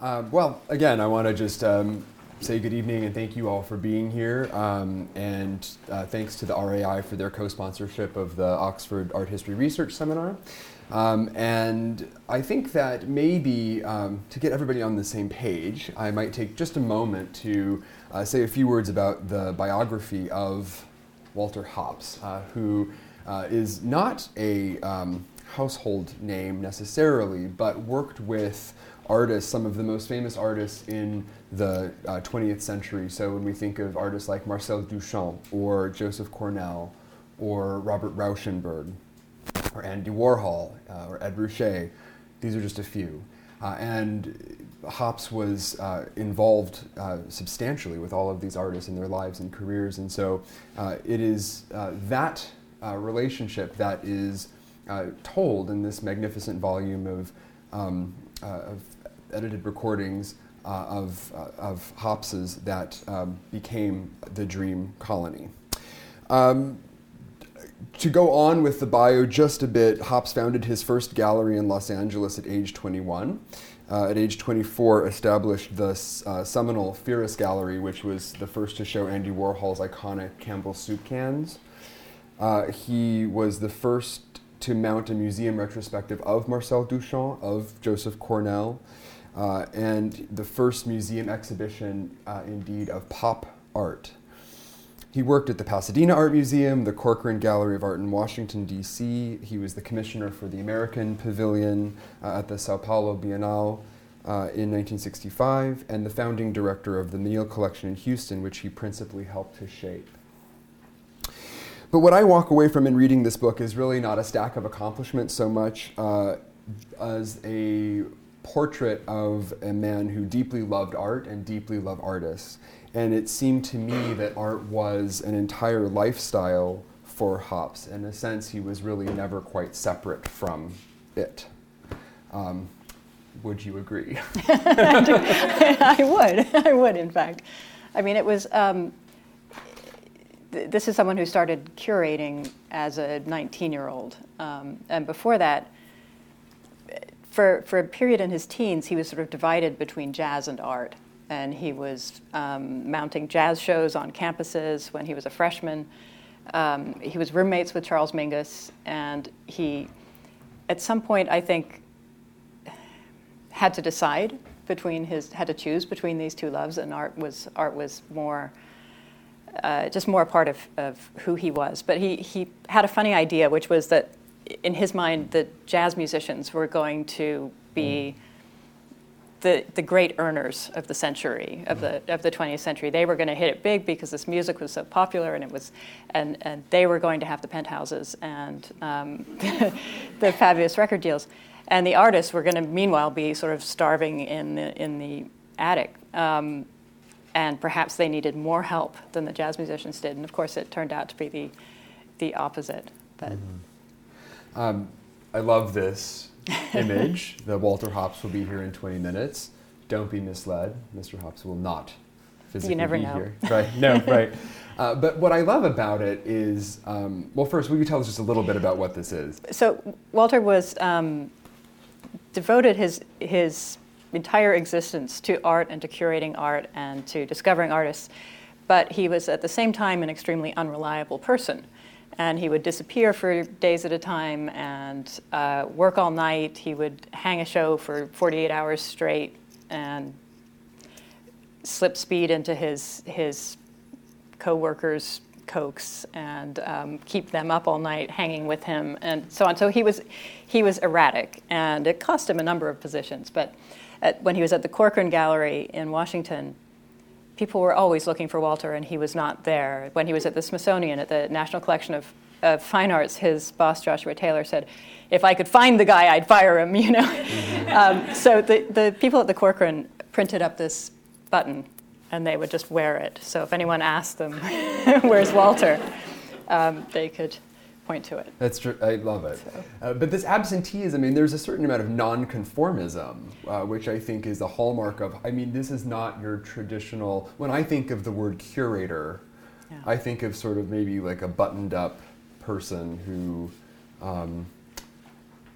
Uh, well, again, I want to just um, say good evening and thank you all for being here. Um, and uh, thanks to the RAI for their co sponsorship of the Oxford Art History Research Seminar. Um, and I think that maybe um, to get everybody on the same page, I might take just a moment to uh, say a few words about the biography of Walter Hopps, uh, who uh, is not a um, household name necessarily, but worked with artists, some of the most famous artists in the uh, 20th century. So when we think of artists like Marcel Duchamp or Joseph Cornell or Robert Rauschenberg or Andy Warhol uh, or Ed Ruscha, these are just a few. Uh, and Hopps was uh, involved uh, substantially with all of these artists in their lives and careers. And so uh, it is that relationship that is told in this magnificent volume of um, uh, of edited recordings uh, of, uh, of Hopps's that um, became the Dream Colony. Um, to go on with the bio just a bit, Hopps founded his first gallery in Los Angeles at age 21. Uh, at age 24, established the uh, seminal Ferus Gallery, which was the first to show Andy Warhol's iconic Campbell soup cans. Uh, he was the first to mount a museum retrospective of Marcel Duchamp, of Joseph Cornell, uh, and the first museum exhibition, uh, indeed, of pop art. He worked at the Pasadena Art Museum, the Corcoran Gallery of Art in Washington, D.C. He was the commissioner for the American Pavilion uh, at the Sao Paulo Biennale uh, in 1965, and the founding director of the Menil Collection in Houston, which he principally helped to shape. But what I walk away from in reading this book is really not a stack of accomplishments so much uh, as a portrait of a man who deeply loved art and deeply loved artists. And it seemed to me that art was an entire lifestyle for Hopps. In a sense, he was really never quite separate from it. Um, would you agree? I would. I would, in fact. I mean, it was. Um, this is someone who started curating as a 19 year old. Um, and before that, for, for a period in his teens, he was sort of divided between jazz and art. And he was um, mounting jazz shows on campuses when he was a freshman. Um, he was roommates with Charles Mingus, and he, at some point, I think, had to decide between his, had to choose between these two loves, and art was, art was more uh, just more a part of, of who he was. But he, he had a funny idea, which was that in his mind, the jazz musicians were going to be the, the great earners of the century, of the, of the 20th century. They were going to hit it big because this music was so popular and, it was, and, and they were going to have the penthouses and um, the fabulous record deals. And the artists were going to, meanwhile, be sort of starving in the, in the attic. Um, and perhaps they needed more help than the jazz musicians did. And of course, it turned out to be the, the opposite. But mm-hmm. um, I love this image. the Walter Hopps will be here in 20 minutes. Don't be misled. Mr. Hopps will not physically you never be know. here. Right? No, right. Uh, but what I love about it is, um, well, first, will you tell us just a little bit about what this is? So Walter was um, devoted his his entire existence to art and to curating art and to discovering artists. But he was at the same time an extremely unreliable person. And he would disappear for days at a time and uh, work all night. He would hang a show for 48 hours straight and slip speed into his, his co workers' cokes and um, keep them up all night hanging with him and so on. So he was, he was erratic and it cost him a number of positions. But at, when he was at the Corcoran Gallery in Washington, people were always looking for Walter, and he was not there. When he was at the Smithsonian, at the National Collection of, of Fine Arts, his boss Joshua Taylor said, "If I could find the guy, I'd fire him." You know. Mm-hmm. Um, so the the people at the Corcoran printed up this button, and they would just wear it. So if anyone asked them, "Where's Walter?" Um, they could point to it. That's true. I love it. So. Uh, but this absenteeism, I mean, there's a certain amount of nonconformism, uh, which I think is a hallmark of. I mean, this is not your traditional. When I think of the word curator, yeah. I think of sort of maybe like a buttoned-up person who. Um,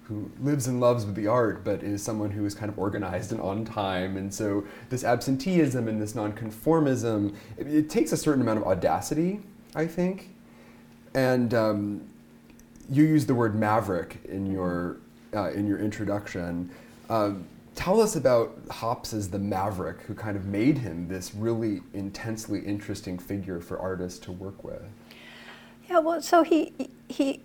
who lives and loves with the art, but is someone who is kind of organized and on time. And so this absenteeism and this nonconformism, it, it takes a certain amount of audacity, I think. And um, you used the word maverick in your uh, in your introduction. Um, tell us about Hopps as the maverick who kind of made him this really intensely interesting figure for artists to work with. Yeah, well, so he he,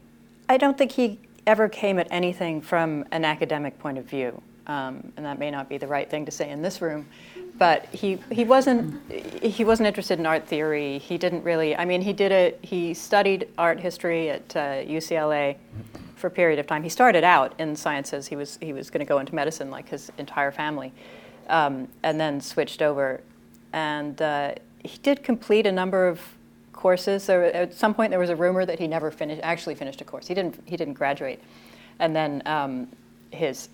I don't think he ever came at anything from an academic point of view, um, and that may not be the right thing to say in this room but he, he wasn't he wasn't interested in art theory. He didn't really. I mean, he did it. He studied art history at uh, UCLA for a period of time. He started out in sciences. He was he was going to go into medicine like his entire family, um, and then switched over. And uh, he did complete a number of courses. There, at some point, there was a rumor that he never finished actually finished a course. He didn't he didn't graduate, and then um, his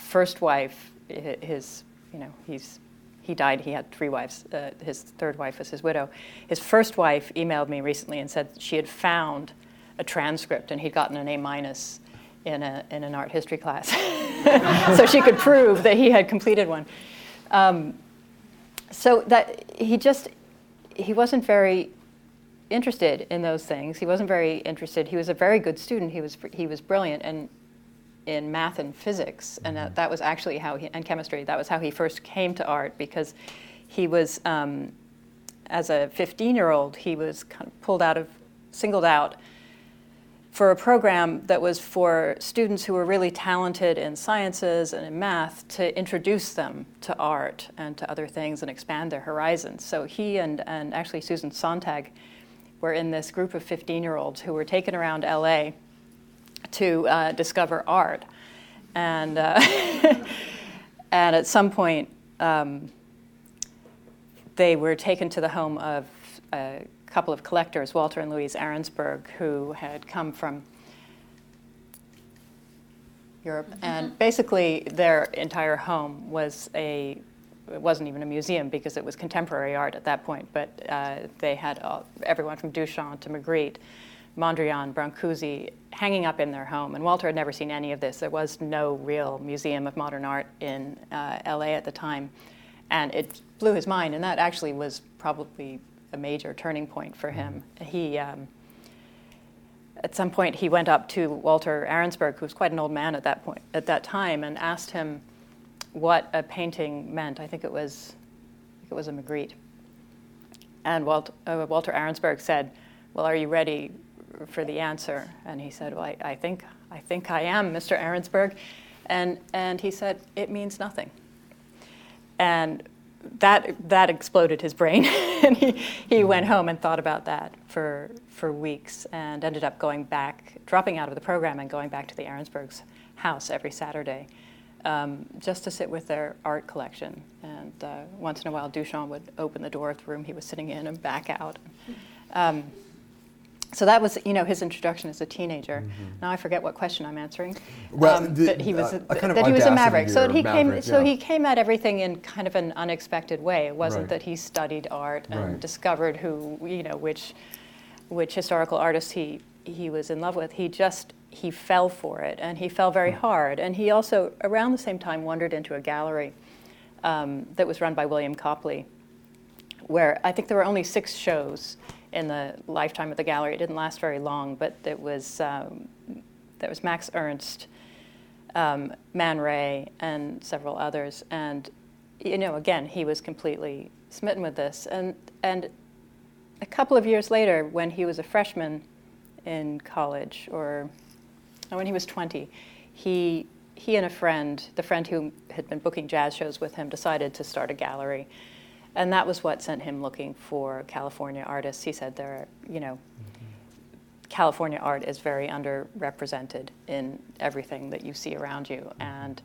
first wife, his you know he's he died, he had three wives. Uh, his third wife was his widow. His first wife emailed me recently and said she had found a transcript and he'd gotten an A minus in, a, in an art history class. so she could prove that he had completed one. Um, so that he just, he wasn't very interested in those things. He wasn't very interested. He was a very good student. He was, he was brilliant. And in math and physics, and that, that was actually how he, and chemistry, that was how he first came to art because he was, um, as a 15 year old, he was kind of pulled out of, singled out for a program that was for students who were really talented in sciences and in math to introduce them to art and to other things and expand their horizons. So he and, and actually Susan Sontag were in this group of 15 year olds who were taken around LA to uh, discover art. And, uh, and at some point, um, they were taken to the home of a couple of collectors, Walter and Louise Arensberg, who had come from Europe. Mm-hmm. And basically, their entire home was a it wasn't even a museum because it was contemporary art at that point, but uh, they had all, everyone from Duchamp to Magritte Mondrian, Brancusi hanging up in their home. And Walter had never seen any of this. There was no real museum of modern art in uh, LA at the time. And it blew his mind, and that actually was probably a major turning point for him. He, um, at some point, he went up to Walter Arensberg, who was quite an old man at that point, at that time, and asked him what a painting meant. I think it was, I think it was a Magritte. And Walt, uh, Walter Arensberg said, "Well, are you ready for the answer. And he said, Well, I, I, think, I think I am, Mr. Arensberg. And, and he said, It means nothing. And that, that exploded his brain. and he, he went home and thought about that for, for weeks and ended up going back, dropping out of the program and going back to the Arensberg's house every Saturday. Um, just to sit with their art collection. And uh, once in a while, Duchamp would open the door of the room he was sitting in and back out. Um, so that was, you know, his introduction as a teenager. Mm-hmm. Now I forget what question I'm answering. Well, um, the, that he was uh, a, kind of that he was a maverick. So he maverick, came. Yeah. So he came at everything in kind of an unexpected way. It wasn't right. that he studied art and right. discovered who, you know, which, which historical artists he he was in love with. He just he fell for it, and he fell very hmm. hard. And he also, around the same time, wandered into a gallery um, that was run by William Copley, where I think there were only six shows in the lifetime of the gallery. It didn't last very long, but it was um, there was Max Ernst, um, Man Ray, and several others. And you know, again, he was completely smitten with this. And and a couple of years later, when he was a freshman in college, or when he was 20, he he and a friend, the friend who had been booking jazz shows with him, decided to start a gallery and that was what sent him looking for California artists. He said there, are, you know, mm-hmm. California art is very underrepresented in everything that you see around you, mm-hmm. and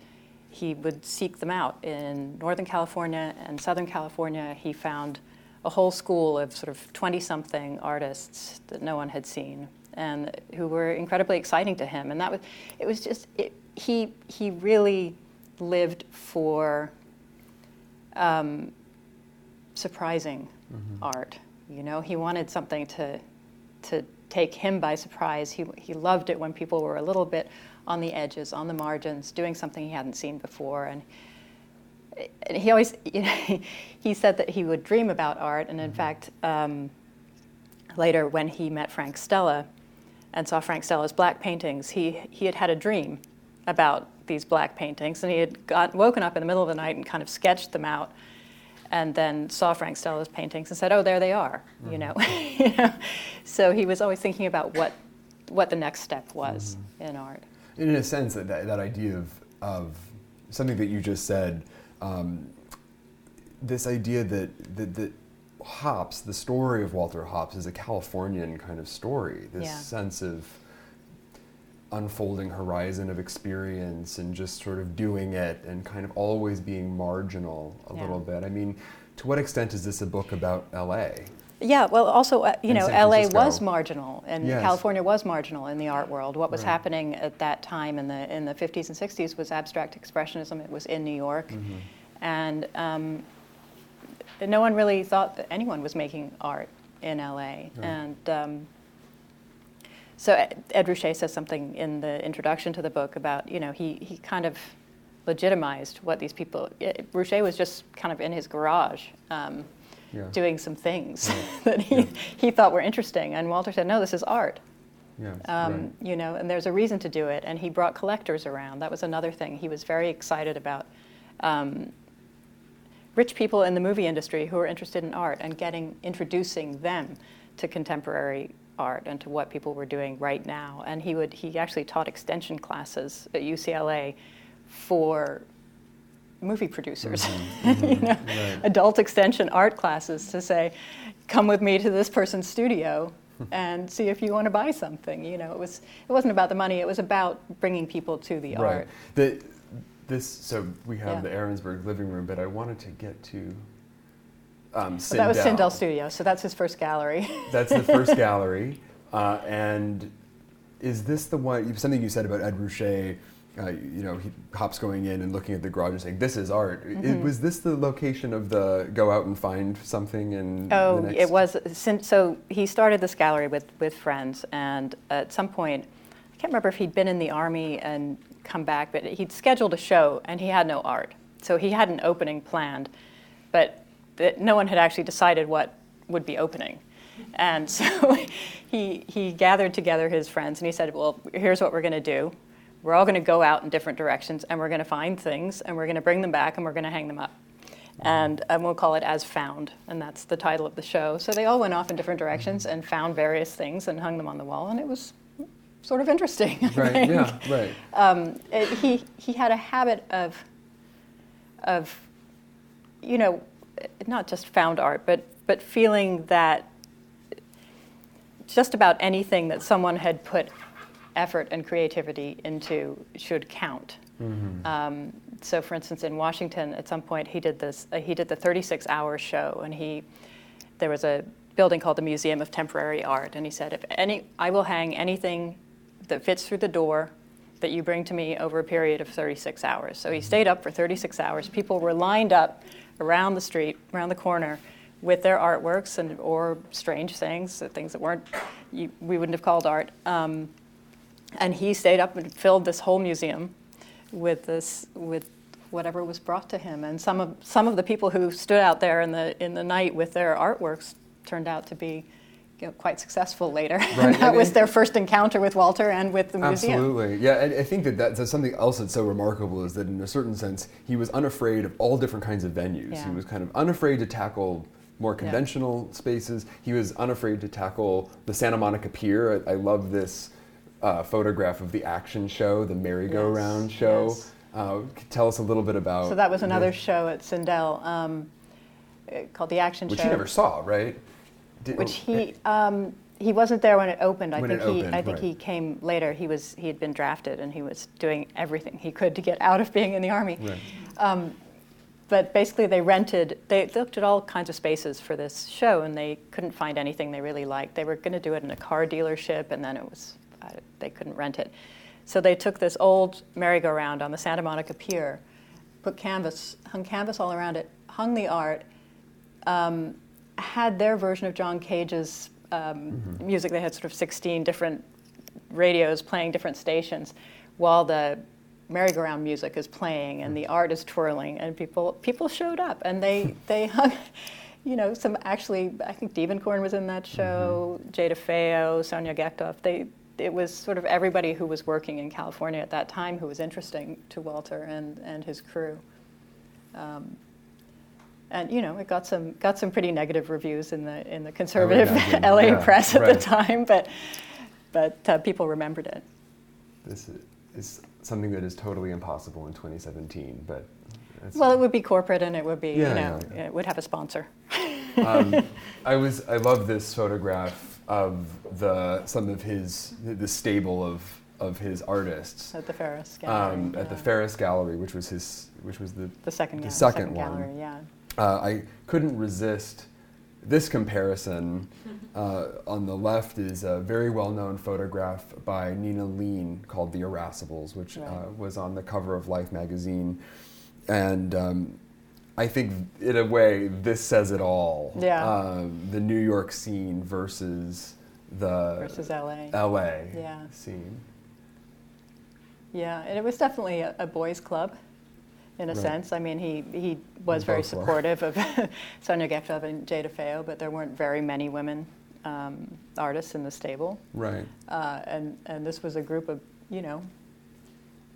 he would seek them out in Northern California and Southern California. He found a whole school of sort of 20 something artists that no one had seen and who were incredibly exciting to him. And that was, it was just, it, he, he really lived for um, surprising mm-hmm. art. You know, he wanted something to, to take him by surprise. He, he loved it when people were a little bit on the edges, on the margins, doing something he hadn't seen before. And, and he always, you know, he said that he would dream about art. And in mm-hmm. fact, um, later when he met Frank Stella and saw Frank Stella's black paintings, he, he had had a dream about these black paintings. And he had got, woken up in the middle of the night and kind of sketched them out and then saw Frank Stella's paintings and said, "Oh, there they are," mm-hmm. you, know? you know. So he was always thinking about what what the next step was mm-hmm. in art. In a sense, that, that idea of of something that you just said, um, this idea that, that that Hopps, the story of Walter Hopps is a Californian kind of story. This yeah. sense of unfolding horizon of experience and just sort of doing it and kind of always being marginal a yeah. little bit. I mean, to what extent is this a book about LA? Yeah, well, also, uh, you know, LA was marginal and yes. California was marginal in the art world. What was right. happening at that time in the, in the 50s and 60s was abstract expressionism. It was in New York. Mm-hmm. And um, no one really thought that anyone was making art in LA. Right. And um, so Ed Ruscha says something in the introduction to the book about, you know, he, he kind of legitimized what these people, it, Ruscha was just kind of in his garage um, yeah. doing some things yeah. that he, yeah. he thought were interesting. And Walter said, no, this is art. Yes, um, right. You know, and there's a reason to do it. And he brought collectors around. That was another thing. He was very excited about um, rich people in the movie industry who were interested in art and getting introducing them to contemporary art and to what people were doing right now. And he would he actually taught extension classes at UCLA for movie producers, mm-hmm. mm-hmm. you know, right. adult extension art classes to say, come with me to this person's studio and see if you want to buy something. You know, it was it wasn't about the money; it was about bringing people to the right. art. The, this so we have yeah. the Arensberg living room, but I wanted to get to um, Syndell. that was Syndell Studio, so that's his first gallery. that's the first gallery. Uh, and is this the one, something you said about Ed Ruscha, uh, you know, he, Hopps going in and looking at the garage and saying, "This is art." Mm-hmm. It, was this the location of the go out and find something and? Oh, next... it was. So he started this gallery with with friends, and at some point, I can't remember if he'd been in the army and come back, but he'd scheduled a show and he had no art, so he had an opening planned, but that no one had actually decided what would be opening. And so he, he gathered together his friends and he said, Well, here's what we're going to do. We're all going to go out in different directions and we're going to find things and we're going to bring them back and we're going to hang them up. And, and we'll call it As Found, and that's the title of the show. So they all went off in different directions and found various things and hung them on the wall, and it was sort of interesting. Right, yeah, right. Um, it, he, he had a habit of, of, you know, not just found art, but, but feeling that just about anything that someone had put effort and creativity into should count. Mm-hmm. Um, so, for instance, in Washington, at some point, he did this. Uh, he did the 36-hour show, and he there was a building called the Museum of Temporary Art, and he said, "If any, I will hang anything that fits through the door that you bring to me over a period of 36 hours." So he mm-hmm. stayed up for 36 hours. People were lined up around the street, around the corner, with their artworks and or strange things, things that weren't you, we wouldn't have called art. Um, and he stayed up and filled this whole museum with this with whatever was brought to him. And some of some of the people who stood out there in the in the night with their artworks turned out to be you know, quite successful later. Right. that and, was their first encounter with Walter and with the museum. Absolutely, yeah. And I think that that's something else that's so remarkable is that in a certain sense he was unafraid of all different kinds of venues. Yeah. He was kind of unafraid to tackle more conventional yeah. spaces. He was unafraid to tackle the Santa Monica Pier. I, I love this uh, photograph of the action show, the merry-go-round yes. show. Yes. Uh, tell us a little bit about. So that was another the, show at Syndell um, called the Action which Show, which you never saw, right? Did, which he um, he wasn't there when it opened. I think he opened, I think right. he came later. He was he had been drafted and he was doing everything he could to get out of being in the army. Right. Um, but basically, they rented, they looked at all kinds of spaces for this show, and they couldn't find anything they really liked. They were going to do it in a car dealership, and then it was, uh, they couldn't rent it. So they took this old merry-go-round on the Santa Monica Pier, put canvas, hung canvas all around it, hung the art, um, had their version of John Cage's um, mm-hmm. music. They had sort of 16 different radios playing different stations, while the merry-go-round music is playing and the art is twirling and people people showed up and they they hung you know some actually I think Diebenkorn was in that show mm-hmm. Jay DeFeo Sonia Gechtoff they it was sort of everybody who was working in California at that time who was interesting to Walter and and his crew um, and you know it got some got some pretty negative reviews in the in the conservative LA yeah, press at right. the time but but uh, people remembered it this is something that is totally impossible in 2017. But well, it would be corporate, and it would be yeah, you know yeah, yeah. it would have a sponsor. um, I was I love this photograph of the some of his the stable of of his artists at the Ferus Gallery. Um, at the Ferus Gallery, which was his which was the the second the second, second one. Gallery, yeah. Uh, I couldn't resist this comparison uh, on the left is a very well known photograph by Nina Leen called The Irascibles, which right. uh, was on the cover of Life magazine. And um, I think, in a way, this says it all. Yeah. Um, the New York scene versus the versus LA. LA yeah. scene. Yeah, and it was definitely a, a boys' club in a right. sense. I mean, he, he was very supportive of Sonia Gechtoff and Jada DeFeo, but there weren't very many women um, artists in the stable. Right. Uh, and, and this was a group of, you know,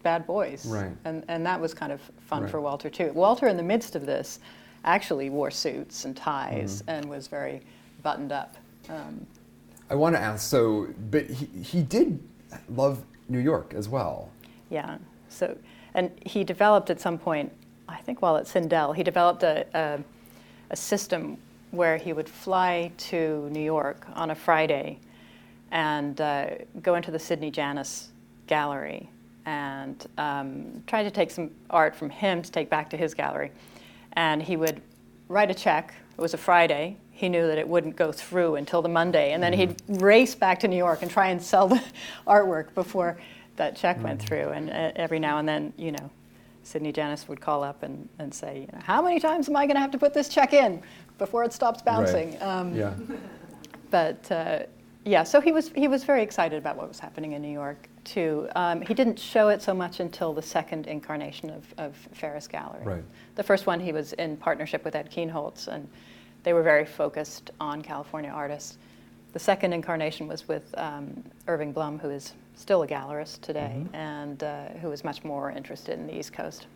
bad boys. Right. And, and that was kind of fun right. for Walter, too. Walter, in the midst of this, actually wore suits and ties mm-hmm. and was very buttoned up. Um, I want to ask so, but he, he did love New York as well. Yeah. So and he developed at some point, I think while at Syndell, he developed a, a, a system where he would fly to New York on a Friday and uh, go into the Sidney Janis gallery and um, try to take some art from him to take back to his gallery. And he would write a check. It was a Friday. He knew that it wouldn't go through until the Monday. And then mm-hmm. he'd race back to New York and try and sell the artwork before that check went through. And uh, every now and then, you know, Sidney Janis would call up and, and say, you know, how many times am I going to have to put this check in before it stops bouncing? Right. Um, yeah. But uh, yeah, so he was he was very excited about what was happening in New York too. Um, he didn't show it so much until the second incarnation of, of Ferus Gallery. Right. The first one he was in partnership with Ed Kienholz, and they were very focused on California artists. The second incarnation was with um, Irving Blum, who is still a gallerist today, mm-hmm. and uh, who is much more interested in the East Coast.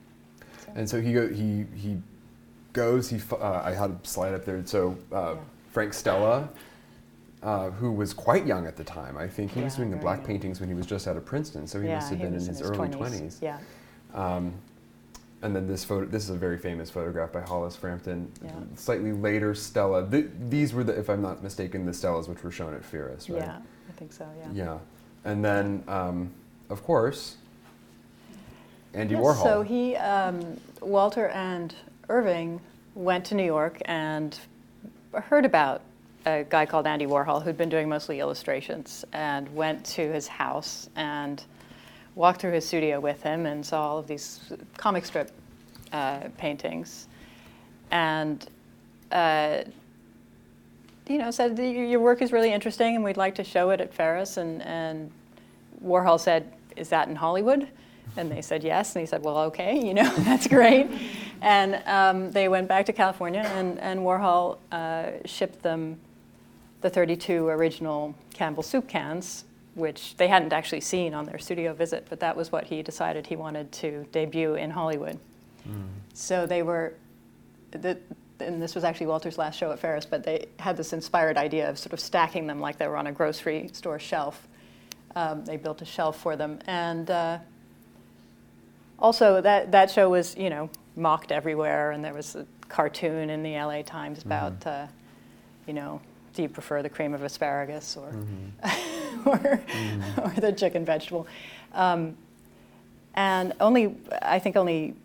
So. And so he go, he he goes. He uh, I had a slide up there. So uh, yeah. Frank Stella. Uh, who was quite young at the time. I think he yeah, was doing the black young. paintings when he was just out of Princeton, so he yeah, must have been in his, in his early 20s. 20s. Yeah. Um, and then this photo, this is a very famous photograph by Hollis Frampton. Yeah. Slightly later, Stella. Th- these were the, if I'm not mistaken, the Stellas which were shown at Ferus, right? Yeah, I think so. Yeah. Yeah. And then, um, of course, Andy yes, Warhol. So he, um, Walter and Irving went to New York and heard about a guy called Andy Warhol who'd been doing mostly illustrations and went to his house and walked through his studio with him and saw all of these comic strip uh, paintings and uh, you know, said, Your work is really interesting and we'd like to show it at Ferus. And, and Warhol said, Is that in Hollywood? And they said yes. And he said, Well, okay, you know, that's great. and um, they went back to California, and, and Warhol uh, shipped them the 32 original Campbell soup cans, which they hadn't actually seen on their studio visit, but that was what he decided he wanted to debut in Hollywood. Mm. So they were, the, and this was actually Walter's last show at Ferus, but they had this inspired idea of sort of stacking them like they were on a grocery store shelf. Um, they built a shelf for them, and uh, also that that show was you know mocked everywhere, and there was a cartoon in the LA Times about mm-hmm. uh, you know do you prefer the cream of asparagus or mm-hmm. or, mm-hmm. or, the chicken vegetable, um, and only I think only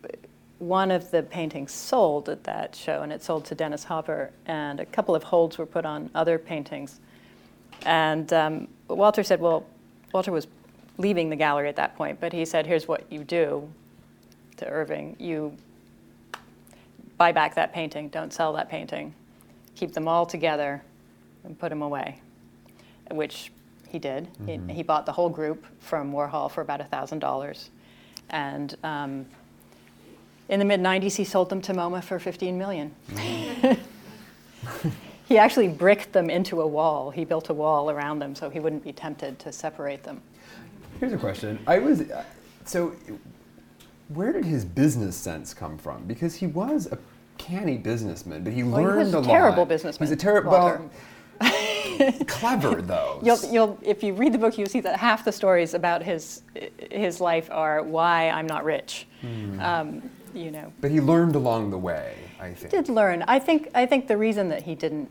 one of the paintings sold at that show, and it sold to Dennis Hopper, and a couple of holds were put on other paintings. And um, Walter said, well, Walter was leaving the gallery at that point, but he said, here's what you do to Irving. You buy back that painting, don't sell that painting, keep them all together, and put them away, which he did. Mm-hmm. He, he, bought the whole group from Warhol for about $1,000. And um, in the mid 90s, he sold them to MoMA for 15 million. Mm-hmm. he actually bricked them into a wall. He built a wall around them so he wouldn't be tempted to separate them. Here's a question. I was uh, so where did his business sense come from? Because he was a canny businessman, but he well, learned he a, a terrible lot. businessman. He's a terrible. Well, clever though. You'll, you'll, if you read the book, you'll see that half the stories about his his life are why I'm not rich. Hmm. Um, you know. But he learned along the way. I think. He did learn. I think. I think the reason that he didn't,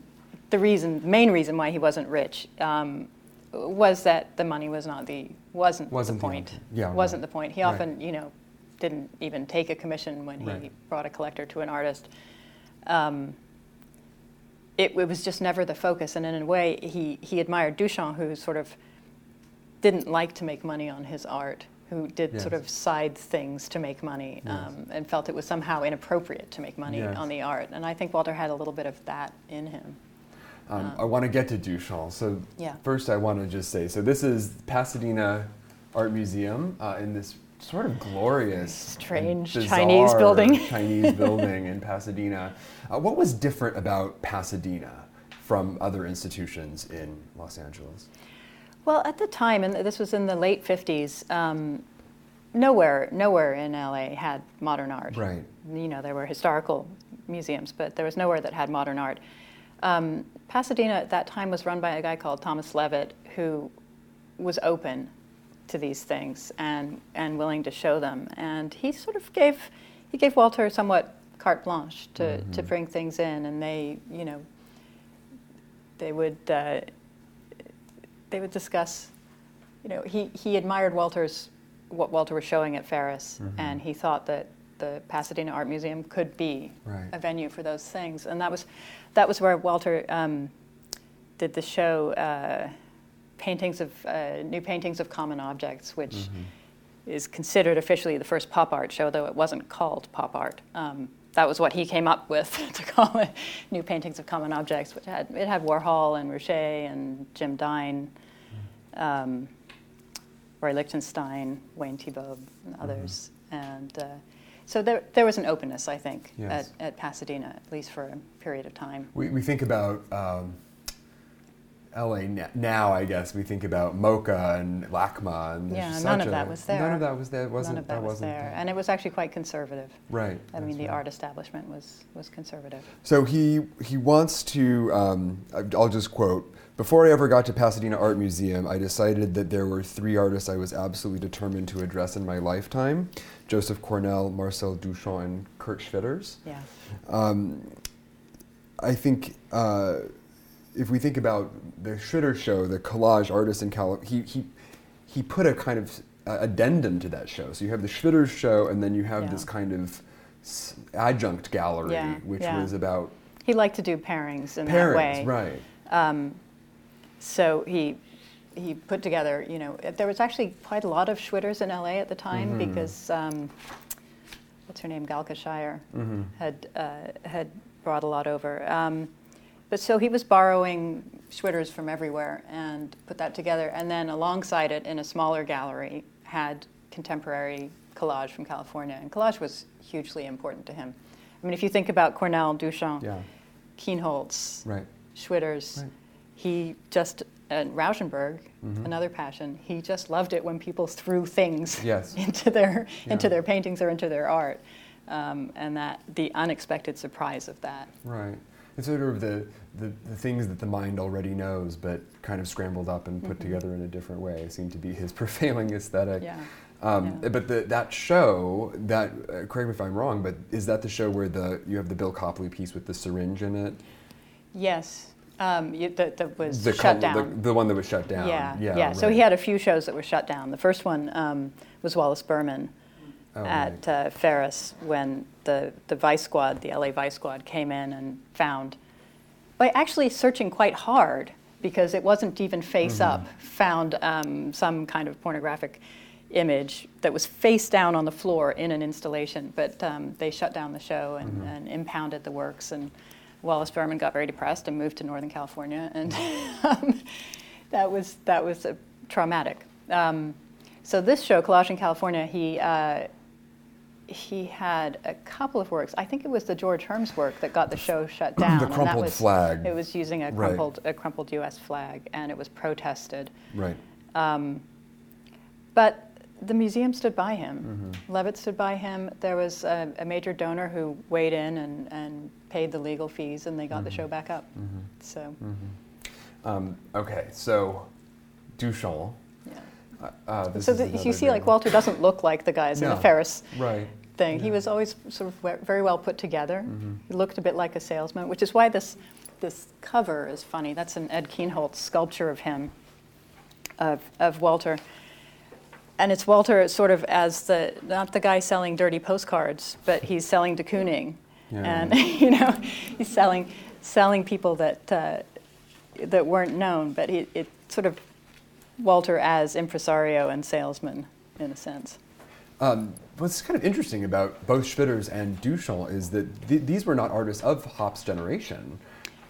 the reason, main reason why he wasn't rich, um, was that the money was not the wasn't, wasn't the point. The, yeah. Wasn't right. the point. He right. often, you know, didn't even take a commission when he right. brought a collector to an artist. Um, it, it, was just never the focus. And in a way, he, he admired Duchamp, who sort of didn't like to make money on his art, who did yes. sort of side things to make money, yes. um, and felt it was somehow inappropriate to make money yes. on the art. And I think Walter had a little bit of that in him. Um, um, I want to get to Duchamp. So yeah. first, I want to just say, so this is Pasadena Art Museum uh, in this sort of glorious, strange Chinese building. Chinese building in Pasadena. Uh, what was different about Pasadena from other institutions in Los Angeles? Well, at the time, and this was in the late 50s, um, nowhere, nowhere in LA had modern art. Right. You know, there were historical museums, but there was nowhere that had modern art. Um, Pasadena at that time was run by a guy called Thomas Leavitt, who was open to these things and, and willing to show them. And he sort of gave, he gave Walter somewhat carte blanche to, mm-hmm. to bring things in. And they, you know, they would, uh, they would discuss, you know, he, he admired Walter's, what Walter was showing at Ferus. Mm-hmm. And he thought that the Pasadena Art Museum could be right. a venue for those things. And that was, that was where Walter um, did the show, uh, paintings of uh, new paintings of common objects, which mm-hmm. is considered officially the first pop art show, though it wasn't called pop art. Um, that was what he came up with to call it new paintings of common objects, which had it had Warhol and Ruscha and Jim Dine, mm-hmm. um, Roy Lichtenstein, Wayne Thiebaud, and others, mm-hmm. and. Uh, so there, there was an openness, I think, yes. at, at Pasadena, at least for a period of time. We, we think about um, LA now, I guess we think about MoCA and LACMA, and yeah, none of that was there. None of that was there. Wasn't none of that, that was there, there, and it was actually quite conservative. Right. I mean, the right. art establishment was was conservative. So he he wants to. Um, I'll just quote. Before I ever got to Pasadena Art Museum, I decided that there were three artists I was absolutely determined to address in my lifetime: Joseph Cornell, Marcel Duchamp, and Kurt Schwitters. Yeah. Um, I think. Uh, if we think about the Schwitter show, the collage artist in California, he, he, he put a kind of uh, addendum to that show. So you have the Schwitters show, and then you have yeah. this kind of adjunct gallery, yeah, which yeah. was about. He liked to do pairings in pairings, that way. right. Um, so he he put together, you know, there was actually quite a lot of Schwitters in LA at the time mm-hmm. because um, what's her name, Galka Scheyer, mm-hmm. had uh, had brought a lot over. Um, but so he was borrowing Schwitters from everywhere and put that together. And then alongside it, in a smaller gallery, had contemporary collage from California. And collage was hugely important to him. I mean, if you think about Cornell, Duchamp, yeah. Kienholz, right. Schwitters, right. he just, and Rauschenberg, mm-hmm. another passion, he just loved it when people threw things yes. into, their, yeah. into their paintings or into their art. Um, and that the unexpected surprise of that. Right. It's sort of the, the, the, things that the mind already knows, but kind of scrambled up and put mm-hmm. together in a different way, seem to be his prevailing aesthetic. Yeah. Um, yeah. But the, that show, that uh, correct me if I'm wrong, but is that the show where the you have the Bill Copley piece with the syringe in it? Yes, um, that, that was the shut down. The, the, one that was shut down. Yeah, yeah. yeah. Right. So he had a few shows that were shut down. The first one um, was Wallace Berman, oh, at right. uh, Ferus when the, the Vice Squad, the LA Vice Squad, came in and found, by actually searching quite hard, because it wasn't even face mm-hmm. up, found um, some kind of pornographic image that was face down on the floor in an installation. But um, they shut down the show and, mm-hmm. and, impounded the works. And Wallace Berman got very depressed and moved to Northern California. And um, that was, that was traumatic. Um, so this show, Collage in California, he, uh, he had a couple of works. I think it was the George Herms work that got the show shut down. the crumpled was, flag. It was using a crumpled, right. a crumpled U.S. flag, and it was protested. Right. Um, but the museum stood by him. Mm-hmm. Leavitt stood by him. There was a, a, major donor who weighed in and, and paid the legal fees, and they got mm-hmm. the show back up. Mm-hmm. So. Mm-hmm. Um, okay, so Duchamp. Yeah. Uh, uh so the, you see, like Walter doesn't look like the guys no. in the Ferus right. Thing. Yeah. He was always sort of very well put together. Mm-hmm. He looked a bit like a salesman, which is why this this cover is funny. That's an Ed Kienholz sculpture of him, of of Walter. And it's Walter sort of as the not the guy selling dirty postcards, but he's selling de Kooning, yeah. and you know, he's selling selling people that uh, that weren't known. But it sort of Walter as impresario and salesman, in a sense. Um, what's kind of interesting about both Schwitters and Duchamp is that th- these were not artists of Hopps's generation.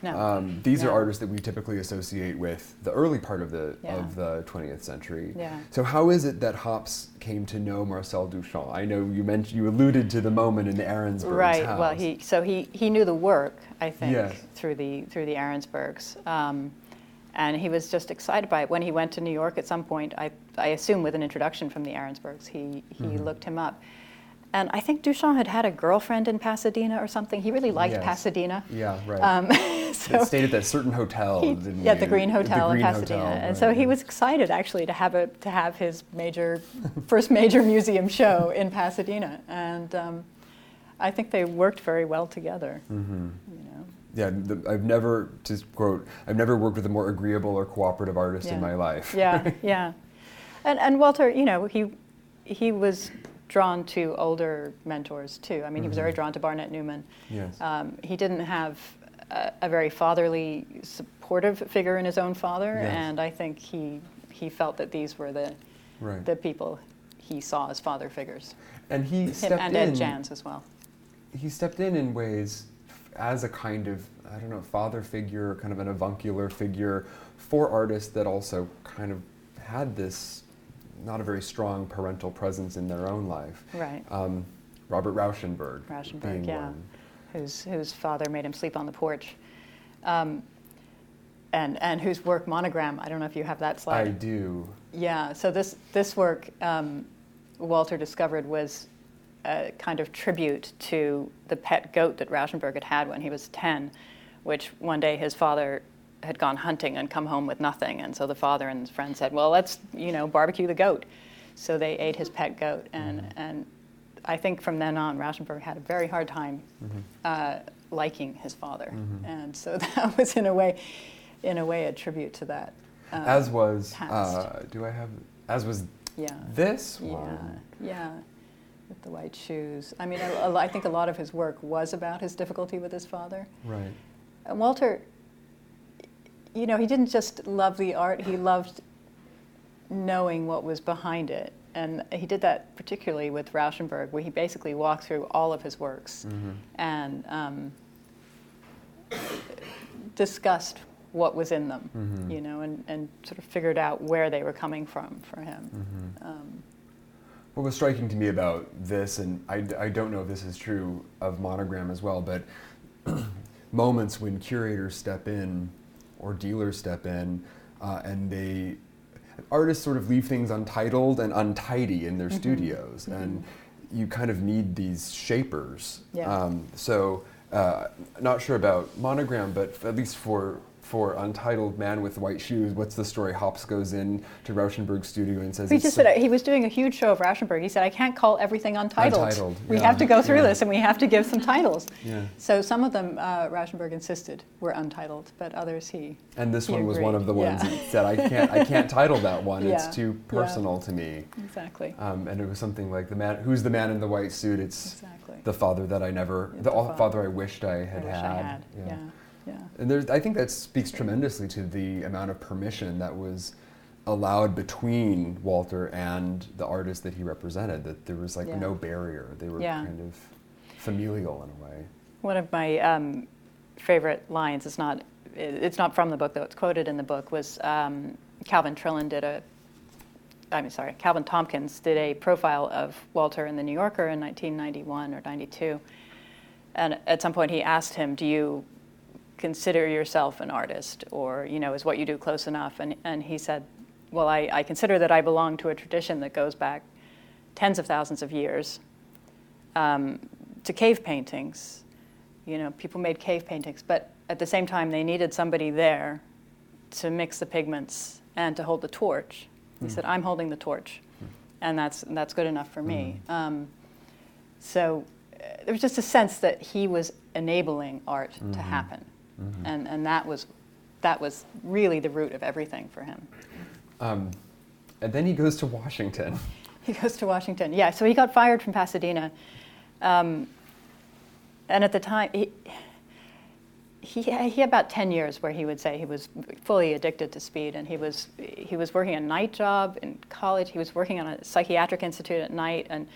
No. Um, these no. are artists that we typically associate with the early part of the yeah. of the 20th century. Yeah. So how is it that Hopps came to know Marcel Duchamp? I know you mentioned you alluded to the moment in the Arensbergs right. House. Well, he so he he knew the work I think yes. through the through the Arensbergs. Um, and he was just excited by it. When he went to New York at some point, I, I assume with an introduction from the Arensbergs, he, he mm-hmm. looked him up. And I think Duchamp had had a girlfriend in Pasadena or something. He really liked yes. Pasadena. Yeah, right. Um, so stayed at that certain hotel. He, yeah, the Green Hotel the Green in Pasadena. Hotel, and so he was excited actually to have a to have his major first major museum show in Pasadena. And um, I think they worked very well together. Mm-hmm. You know yeah, the, I've never, to quote, I've never worked with a more agreeable or cooperative artist yeah. in my life. yeah, yeah. And, and Walter, you know, he, he was drawn to older mentors too. I mean, mm-hmm. he was very mm-hmm. drawn to Barnett Newman. Yes. Um, he didn't have a, a, very fatherly, supportive figure in his own father, yes. and I think he, he felt that these were the, right. the people he saw as father figures. And he Him stepped and in. Ed Jans as well. He stepped in in ways as a kind of I don't know father figure, kind of an avuncular figure for artists that also kind of had this not a very strong parental presence in their own life. Right. Um, Robert Rauschenberg. Rauschenberg, yeah. One. Whose whose father made him sleep on the porch. Um, and, and whose work monogram i don't know if you have that slide i do yeah so this, this work um, walter discovered was a kind of tribute to the pet goat that Rauschenberg had had when he was 10, which one day his father had gone hunting and come home with nothing. And so the father and his friend said, well, let's, you know, barbecue the goat. So they ate his pet goat. And, mm-hmm. and I think from then on, Rauschenberg had a very hard time mm-hmm. uh, liking his father. Mm-hmm. And so that was, in a way, in a way, a tribute to that. Uh, as was, uh, do I have, as was yeah. this one? Yeah, yeah with the white shoes. I mean, I, I, think a lot of his work was about his difficulty with his father. Right. And Walter, you know, he didn't just love the art, he loved knowing what was behind it. And he did that particularly with Rauschenberg, where he basically walked through all of his works mm-hmm. and um, discussed what was in them, mm-hmm. you know, and, and sort of figured out where they were coming from for him. Mm-hmm. Um, what was striking to me about this, and I, I don't know if this is true of Monogram as well, but moments when curators step in or dealers step in uh, and they artists sort of leave things untitled and untidy in their mm-hmm. studios mm-hmm. and you kind of need these shapers yeah. Um, so uh, not sure about monogram but at least for for Untitled Man with White Shoes. What's the story? Hopps goes in to Rauschenberg's studio and says, He "It's just so- said he was doing a huge show of Rauschenberg. He said, I can't call everything untitled. Untitled, We yeah, have to go through yeah. this and we have to give some titles. Yeah. So some of them, uh, Rauschenberg insisted were untitled, but others he. And this He one was one of the ones yeah. that said, I can't, I can't title that one. It's too personal to me. Exactly. Um, and it was something like the man, who's the man in the white suit? It's Exactly. the father that I never, the, the father I wished I I had wish had. I had. Yeah. Yeah. And there's, I think that speaks tremendously to the amount of permission that was allowed between Walter and the artist that he represented. That there was like Yeah. no barrier. They were Yeah. kind of familial in a way. One of my um, favorite lines is not it's not from the book though it's quoted in the book was um, Calvin Trillin did a I mean sorry Calvin Tomkins did a profile of Walter in the New Yorker in 1991 or 92 and at some point he asked him do you consider yourself an artist or you know is what you do close enough and, and he said well I, I consider that I belong to a tradition that goes back tens of thousands of years um, to cave paintings. You know, people made cave paintings, but at the same time, they needed somebody there to mix the pigments and to hold the torch. He Mm. said, "I'm holding the torch, and that's that's good enough for me." Mm. Um, so uh, there was just a sense that he was enabling art to Mhm. happen, Mhm. and and that was that was really the root of everything for him. Um, and then he goes to Washington. He goes to Washington. Yeah, so he got fired from Pasadena. Um, and at the time, he, he, he had about 10 years where he would say he was fully addicted to speed. And he was, he was working a night job in college. He was working on a psychiatric institute at night and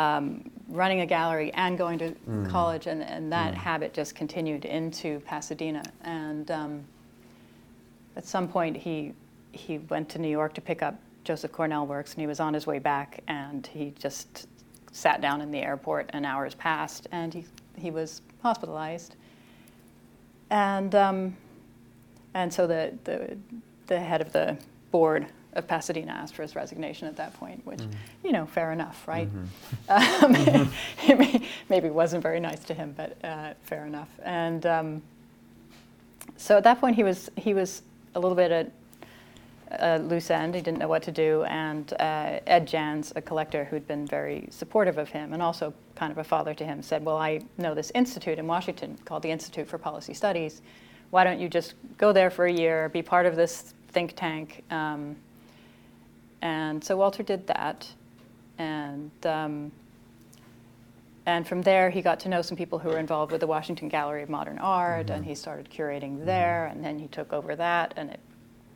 um, running a gallery and going to Mm. college. And, and that Mm. habit just continued into Pasadena. And um, at some point, he, he went to New York to pick up Joseph Cornell Works, and he was on his way back, and he just sat down in the airport, and hours passed, and he, he was hospitalized. And, um, and so the, the, the head of the board of Pasadena asked for his resignation at that point, which, Mm. you know, fair enough, right? Mhm. Um, it may, maybe wasn't very nice to him, but uh, fair enough. And um, so at that point, he was he was a little bit at a loose end. He didn't know what to do. And uh, Ed Janss, a collector who'd been very supportive of him and also kind of a father to him, said, "Well, I know this institute in Washington called the Institute for Policy Studies. Why don't you just go there for a year, be part of this think tank?" Um, and so Walter did that, and. Um, and from there, he got to know some people who were involved with the Washington Gallery of Modern Art, and Mhm. he started curating there, and then he took over that, and it,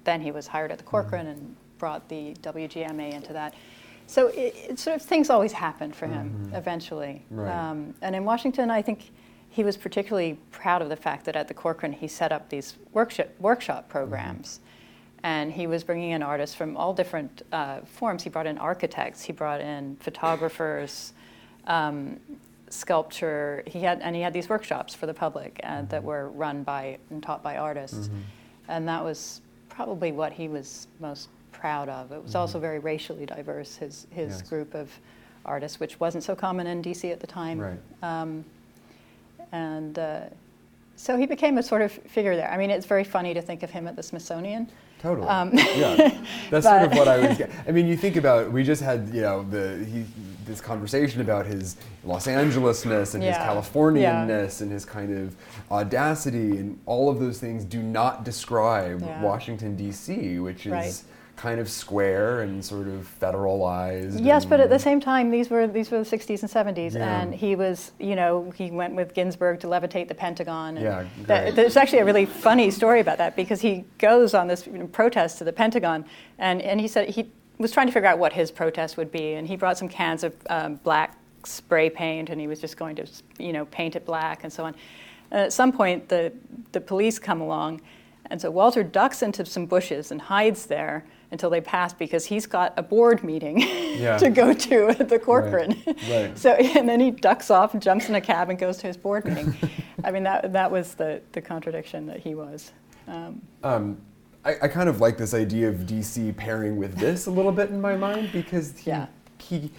then he was hired at the Corcoran and brought the WGMA into that. So it, it sort of things always happened for him Mhm. eventually. Right. Um, and in Washington, I think he was particularly proud of the fact that at the Corcoran he set up these workshop workshop programs. And he was bringing in artists from all different uh, forms. He brought in architects, he brought in photographers, um, sculpture. He had, and he had these workshops for the public uh, that Mhm. were run by and taught by artists. Mhm. And that was probably what he was most proud of. It was Mhm. also very racially diverse, his, his Yes. group of artists, which wasn't so common in DC at the time. Right. Um, and uh, so he became a sort of figure there. I mean, it's very funny to think of him at the Smithsonian. Totally. Um, yeah, that's sort of what I was. I mean, you think about. We just had you know the he, this conversation about his Los Angelesness and his Yeah. Californianness and his kind of audacity and all of those things do not describe Yeah. Washington D.C., which is Right. Kind of square and sort of federalized. Yes, but at the same time, these were these were the 60s and 70s, Yeah. and he was, you know, he went with Ginsberg to levitate the Pentagon. And Yeah, that- there's actually a really funny story about that because he goes on this you know, protest to the Pentagon, and, and he said he was trying to figure out what his protest would be, and he brought some cans of um, black spray paint, and he was just going to, you know, paint it black and so on. And at some point, the the police come along, and so Walter ducks into some bushes and hides there until they pass because he's got a board meeting Yeah. to go to at the Corcoran. right. So and then he ducks off and jumps in a cab and goes to his board meeting. I mean that that was the the contradiction that he was. Um, Um, I, I kind of like this idea of DC pairing with this a little bit in my mind because he, Yeah. he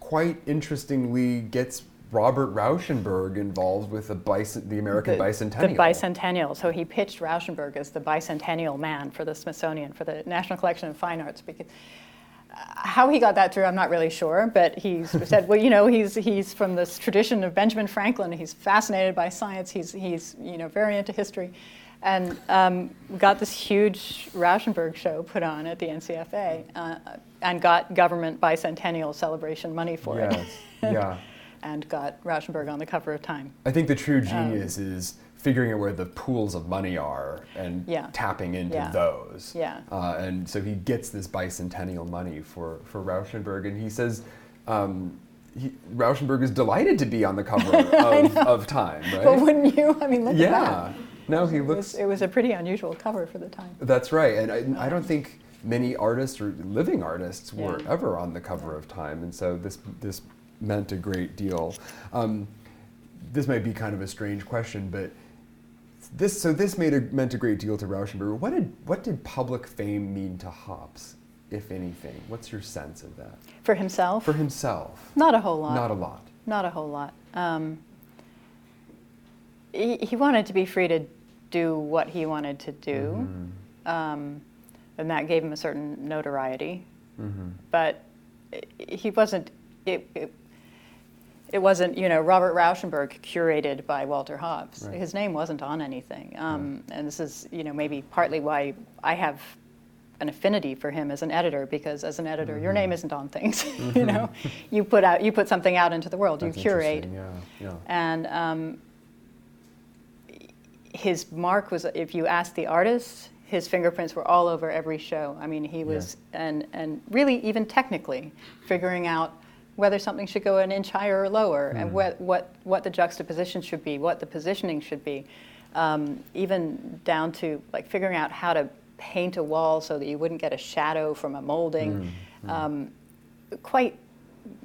quite interestingly gets Robert Rauschenberg involved with the, bicent- the American the, bicentennial. The bicentennial. So he pitched Rauschenberg as the bicentennial man for the Smithsonian, for the National Collection of Fine Arts. Because uh, how he got that through, I'm not really sure. But he said, well, you know, he's he's from this tradition of Benjamin Franklin. He's fascinated by science. He's he's you know very into history, and um, got this huge Rauschenberg show put on at the NCFA, uh, and got government bicentennial celebration money for yes. it. yeah. and got Rauschenberg on the cover of Time. I think the true genius um, is figuring out where the pools of money are and yeah. tapping into yeah. those. Yeah. Uh, and so he gets this bicentennial money for, for Rauschenberg, and he says, um, he, Rauschenberg is delighted to be on the cover of, of Time, right? But wouldn't you? I mean, look yeah. at that. Yeah. No, he it looks. Was, it was a pretty unusual cover for the time. That's right, and I, I don't think many artists or living artists were Yeah. ever on the cover of Time, and so this this meant a great deal. Um, this might be kind of a strange question, but this so this made a, meant a great deal to Rauschenberg. What did what did public fame mean to Hopps, if anything? What's your sense of that For himself? for himself? Not a whole lot. Not a lot. Not a whole lot. Um, he, he wanted to be free to do what he wanted to do, Mm-hmm. um, and that gave him a certain notoriety. Mm-hmm. But he wasn't. It, it, it wasn't, you know, Robert Rauschenberg curated by Walter Hopps. Right. His name wasn't on anything, um, and this is, you know, maybe partly why I have an affinity for him as an editor because as an editor, Mm-hmm. your name isn't on things. you know, you put out, you put something out into the world, That's you curate, Yeah, yeah. and um, his mark was if you asked the artist his fingerprints were all over every show i mean he was and and really even technically figuring out whether something should go an inch higher or lower and what, what what the juxtaposition should be what the positioning should be um, even down to like figuring out how to paint a wall so that you wouldn't get a shadow from a molding um, quite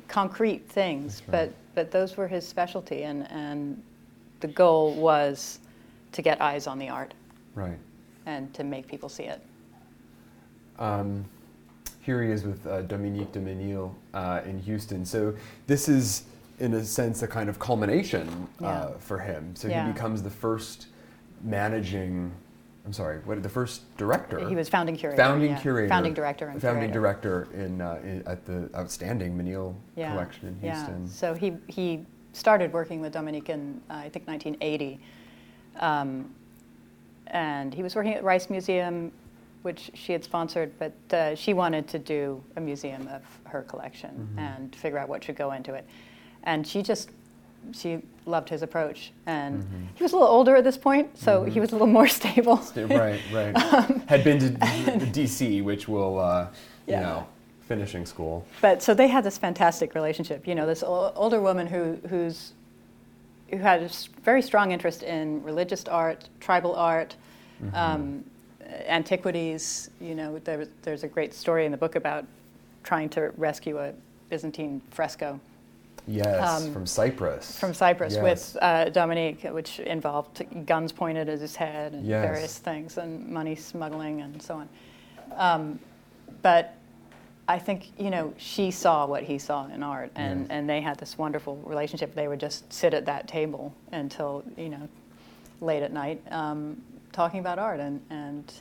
concrete things, right. but but those were his specialty, and and the goal was to get eyes on the art Right. and to make people see it. Um, here he is with uh, Dominique de Menil uh, in Houston. So this is, in a sense, a kind of culmination uh, Yeah. for him. So Yeah. he becomes the first managing. I'm sorry, what the first director? He was founding curator. founding yeah. curator, Founding director and founding curator. director in, uh, in at the outstanding Menil collection in Houston. yeah. So he he started working with Dominique in uh, I think 1980, um, and he was working at Rice Museum, which she had sponsored, but uh, she wanted to do a museum of her collection Mm-hmm. and figure out what should go into it, and she just she loved his approach, and Mm-hmm. he was a little older at this point, so he was a little more stable. Right, right. Had been to D.C., which will, uh, Yeah. you know, finishing school. But so they had this fantastic relationship. You know, this o- older woman who who's who had a very strong interest in religious art, tribal art, um, antiquities. You know, there, there's a great story in the book about trying to rescue a Byzantine fresco Yes, Um, from Cyprus. from Cyprus Yes. with uh, Dominique, which involved guns pointed at his head and Yes. various things, and money smuggling and so on. Um, but I think you know she saw what he saw in art, and, Yes. and they had this wonderful relationship. They would just sit at that table until you know late at night, um, talking about art and and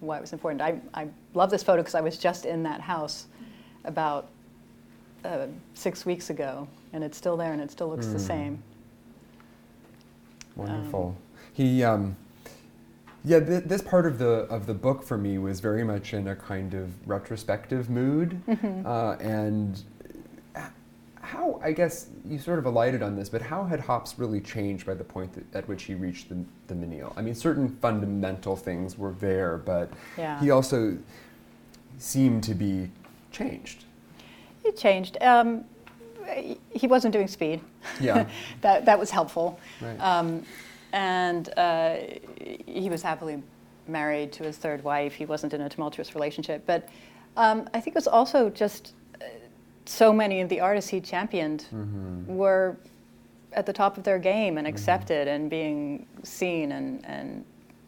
why it was important. I I love this photo because I was just in that house about uh, six weeks ago, and it's still there, and it still looks the Mm. same. Wonderful. he, um, yeah, th- this part of the of the book for me was very much in a kind of retrospective mood, Mm-hmm. uh, and how I guess you sort of alighted on this, but how had Hopps really changed by the point that, at which he reached the, the Menil? I mean, certain fundamental things were there, but Yeah. he also seemed to be changed. He changed. Um, he- wasn't doing speed. Yeah. that that was helpful. Right. Um, and uh, he was happily married to his third wife. He wasn't in a tumultuous relationship. But um, I think it was also just so many of the artists he championed Mm-hmm. were at the top of their game and mm-hmm. accepted and being seen and, and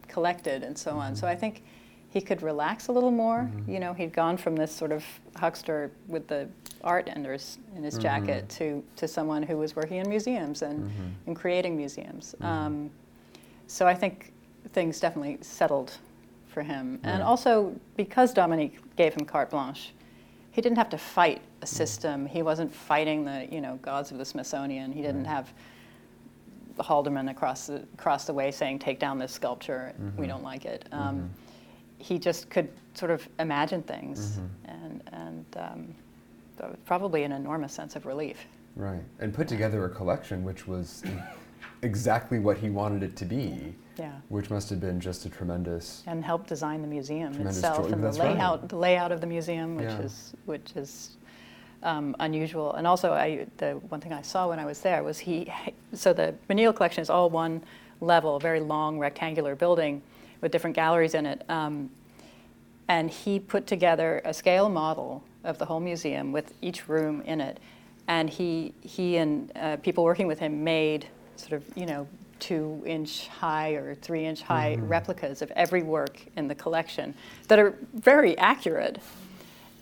collected and so on. Mm-hmm. So I think he could relax a little more. Mm-hmm. You know, he'd gone from this sort of huckster with the art enders in his jacket to, to someone who was working in museums and, and creating museums. Um, so I think things definitely settled for him. And also because Dominique gave him carte blanche, he didn't have to fight a system. He wasn't fighting the you know gods of the Smithsonian. He didn't have Haldeman across the across the way saying, "Take down this sculpture. We don't like it." Um, He just could sort of imagine things, and and um, that was probably an enormous sense of relief. Right. And put together a collection which was exactly what he wanted it to be, Yeah. which must have been just a tremendous. and help design the museum itself joy- and the that's right. layout, the layout of the museum, which Yeah. is which is um, unusual. And also, I the one thing I saw when I was there was he. So the Menil collection is all one level, very long rectangular building with different galleries in it. Um, and he put together a scale model of the whole museum with each room in it. And he, he and uh, people working with him made sort of, you know, two inch high or three inch high mm-hmm. replicas of every work in the collection that are very accurate.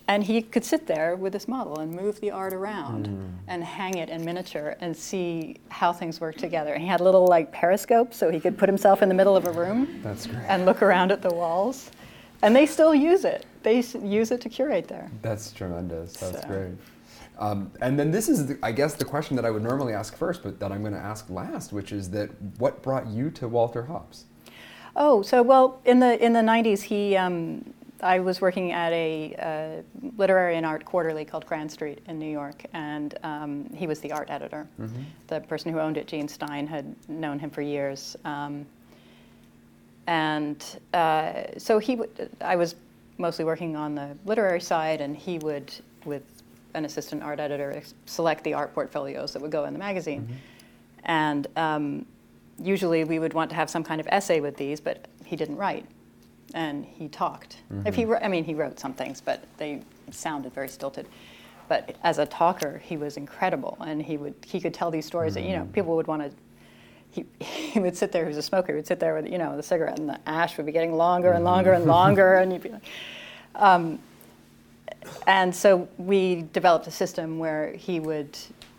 And he could sit there with this model and move the art around mm-hmm. and hang it in miniature and see how things work together. And he had a little like periscope so he could put himself in the middle of a room and look around at the walls. And they still use it. They use it to curate there. That's tremendous. That's So- great. Um, and then this is, the, I guess, the question that I would normally ask first, but that I'm going to ask last, which is that what brought you to Walter Hopps? Oh, so well, in the in the '90s, he um, I was working at a uh, literary and art quarterly called Grand Street in New York, and um, he was the art editor. The person who owned it, Jean Stein, had known him for years, um, and uh, so he. would I was mostly working on the literary side, and he would, with an assistant art editor, select the art portfolios that would go in the magazine, and. Um, usually we would want to have some kind of essay with these, but he didn't write, and he talked. If he, I mean, he wrote some things, but they sounded very stilted. But as a talker, he was incredible, and he would he could tell these stories that you know people would want to. He, he would sit there. He was a smoker. He would sit there with you know the cigarette, and the ash would be getting longer and longer and longer, and you'd be like. Um, and so we developed a system where he would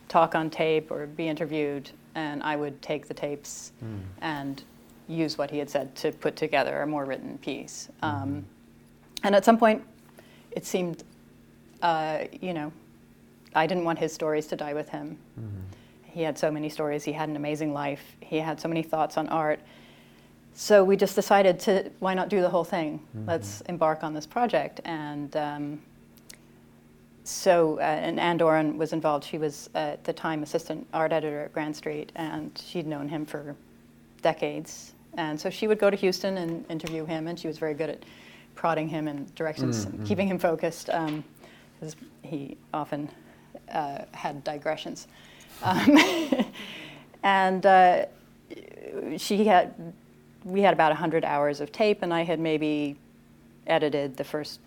talk on tape or be interviewed, and I would take the tapes and use what he had said to put together a more written piece. Um, and at some point, it seemed, uh, you know, I didn't want his stories to die with him. He had so many stories. He had an amazing life. He had so many thoughts on art. So we just decided to why not do the whole thing? Let's embark on this project. And um, so, uh, and Anne Doran was involved. She was uh, at the time assistant art editor at Grand Street, and she'd known him for decades. And so she would go to Houston and interview him, and she was very good at prodding him in directions and keeping him focused, because he often uh, had digressions. Um, and uh, she had, we had about 100 hours of tape, and I had maybe edited the first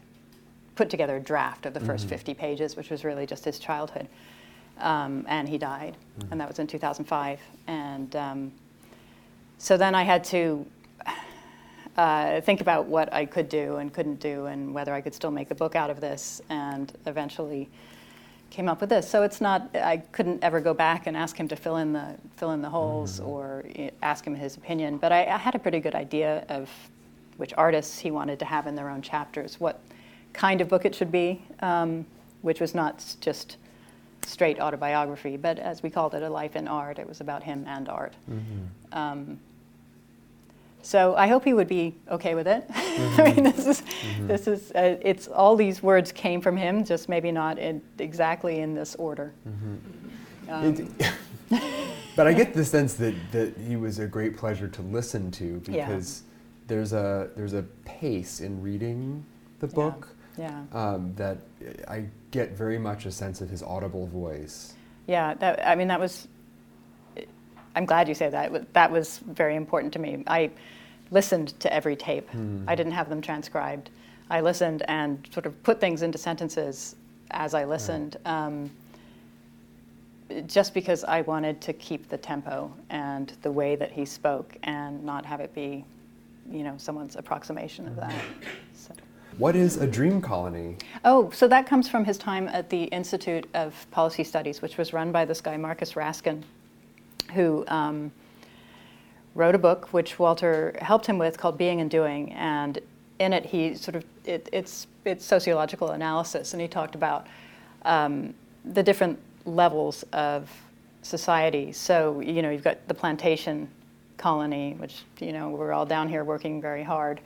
put together a draft of the 1st 50 pages, which was really just his childhood. Um, and he died, and that was in 2005. And um, so then I had to uh, think about what I could do and couldn't do, and whether I could still make a book out of this, and eventually came up with this. So it's not I couldn't ever go back and ask him to fill in the fill in the holes or eh, ask him his opinion, but I, I had a pretty good idea of which artists he wanted to have in their own chapters, what kind of book it should be, um, which was not just straight autobiography, but as we called it, a life in art. It was about him and art. Um, so I hope he would be okay with it. I mean, this is this is uh, it's all these words came from him, just maybe not in, exactly in this order. Um, but I get the sense that, that he was a great pleasure to listen to Yeah. because there's a there's a pace in reading the Yeah. book yeah, um, that I get very much a sense of his audible voice. yeah. That, I mean, that was. I'm glad you say that. That was very important to me. I listened to every tape. I didn't have them transcribed. I listened and sort of put things into sentences as I listened. Um, just because I wanted to keep the tempo and the way that he spoke and not have it be, you know, someone's approximation of that. So, what is a dream colony? Oh, so that comes from his time at the Institute of Policy Studies, which was run by this guy, Marcus Raskin, who um, wrote a book which Walter helped him with called Being and Doing. And in it, he sort of, it, it's, it's sociological analysis, and he talked about um, the different levels of society. So, you know, you've got the plantation colony, which, you know, we're all down here working very hard.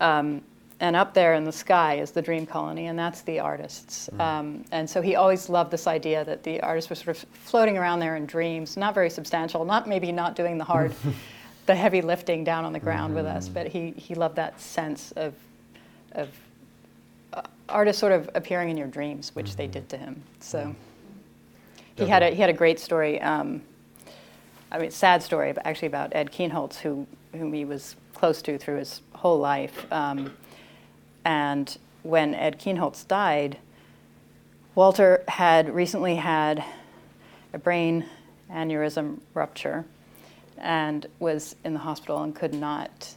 Um, and up there in the sky is the dream colony, and that's the artists. Mm. Um, and so he always loved this idea that the artists were sort of floating around there in dreams, not very substantial, not maybe not doing the hard, the heavy lifting down on the ground mm-hmm. with us, mm-hmm. but he, he loved that sense of, of uh, artists sort of appearing in your dreams, which mm-hmm. they did to him. So mm. he had a, he had a great story. Um, I mean, sad story, but actually about Ed Kienholz, who whom he was close to through his whole life. Um, and when Ed Kienholz died, Walter had recently had a brain aneurysm rupture and was in the hospital and could not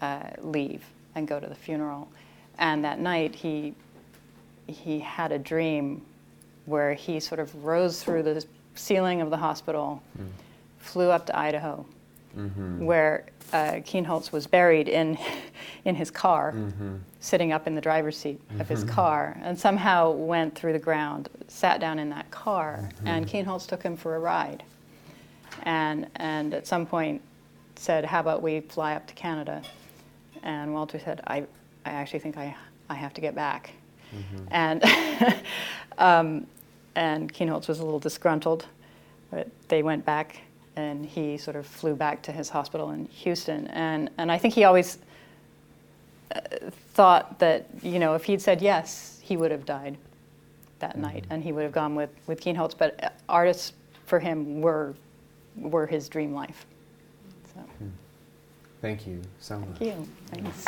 uh, leave and go to the funeral. And that night, he, he had a dream where he sort of rose through the ceiling of the hospital, mm. flew up to Idaho, mm-hmm. where uh, Kienholz was buried in, in his car, mm-hmm. sitting up in the driver's seat mm-hmm. of his mm-hmm. car, and somehow went through the ground, sat down in that car, mm-hmm. and Kienholz took him for a ride. And, and at some point said, How about we fly up to Canada? And Walter said, I, I actually think I, I have to get back. Mm-hmm. And, um, and Kienholz was a little disgruntled, but they went back and he sort of flew back to his hospital in Houston. And, and I think he always uh, thought that, you know, if he'd said yes, he would have died that mm-hmm. night and he would have gone with, with Kienholz. But uh, artists for him were, were his dream life. So. Thank you so much. Thank you. Thanks.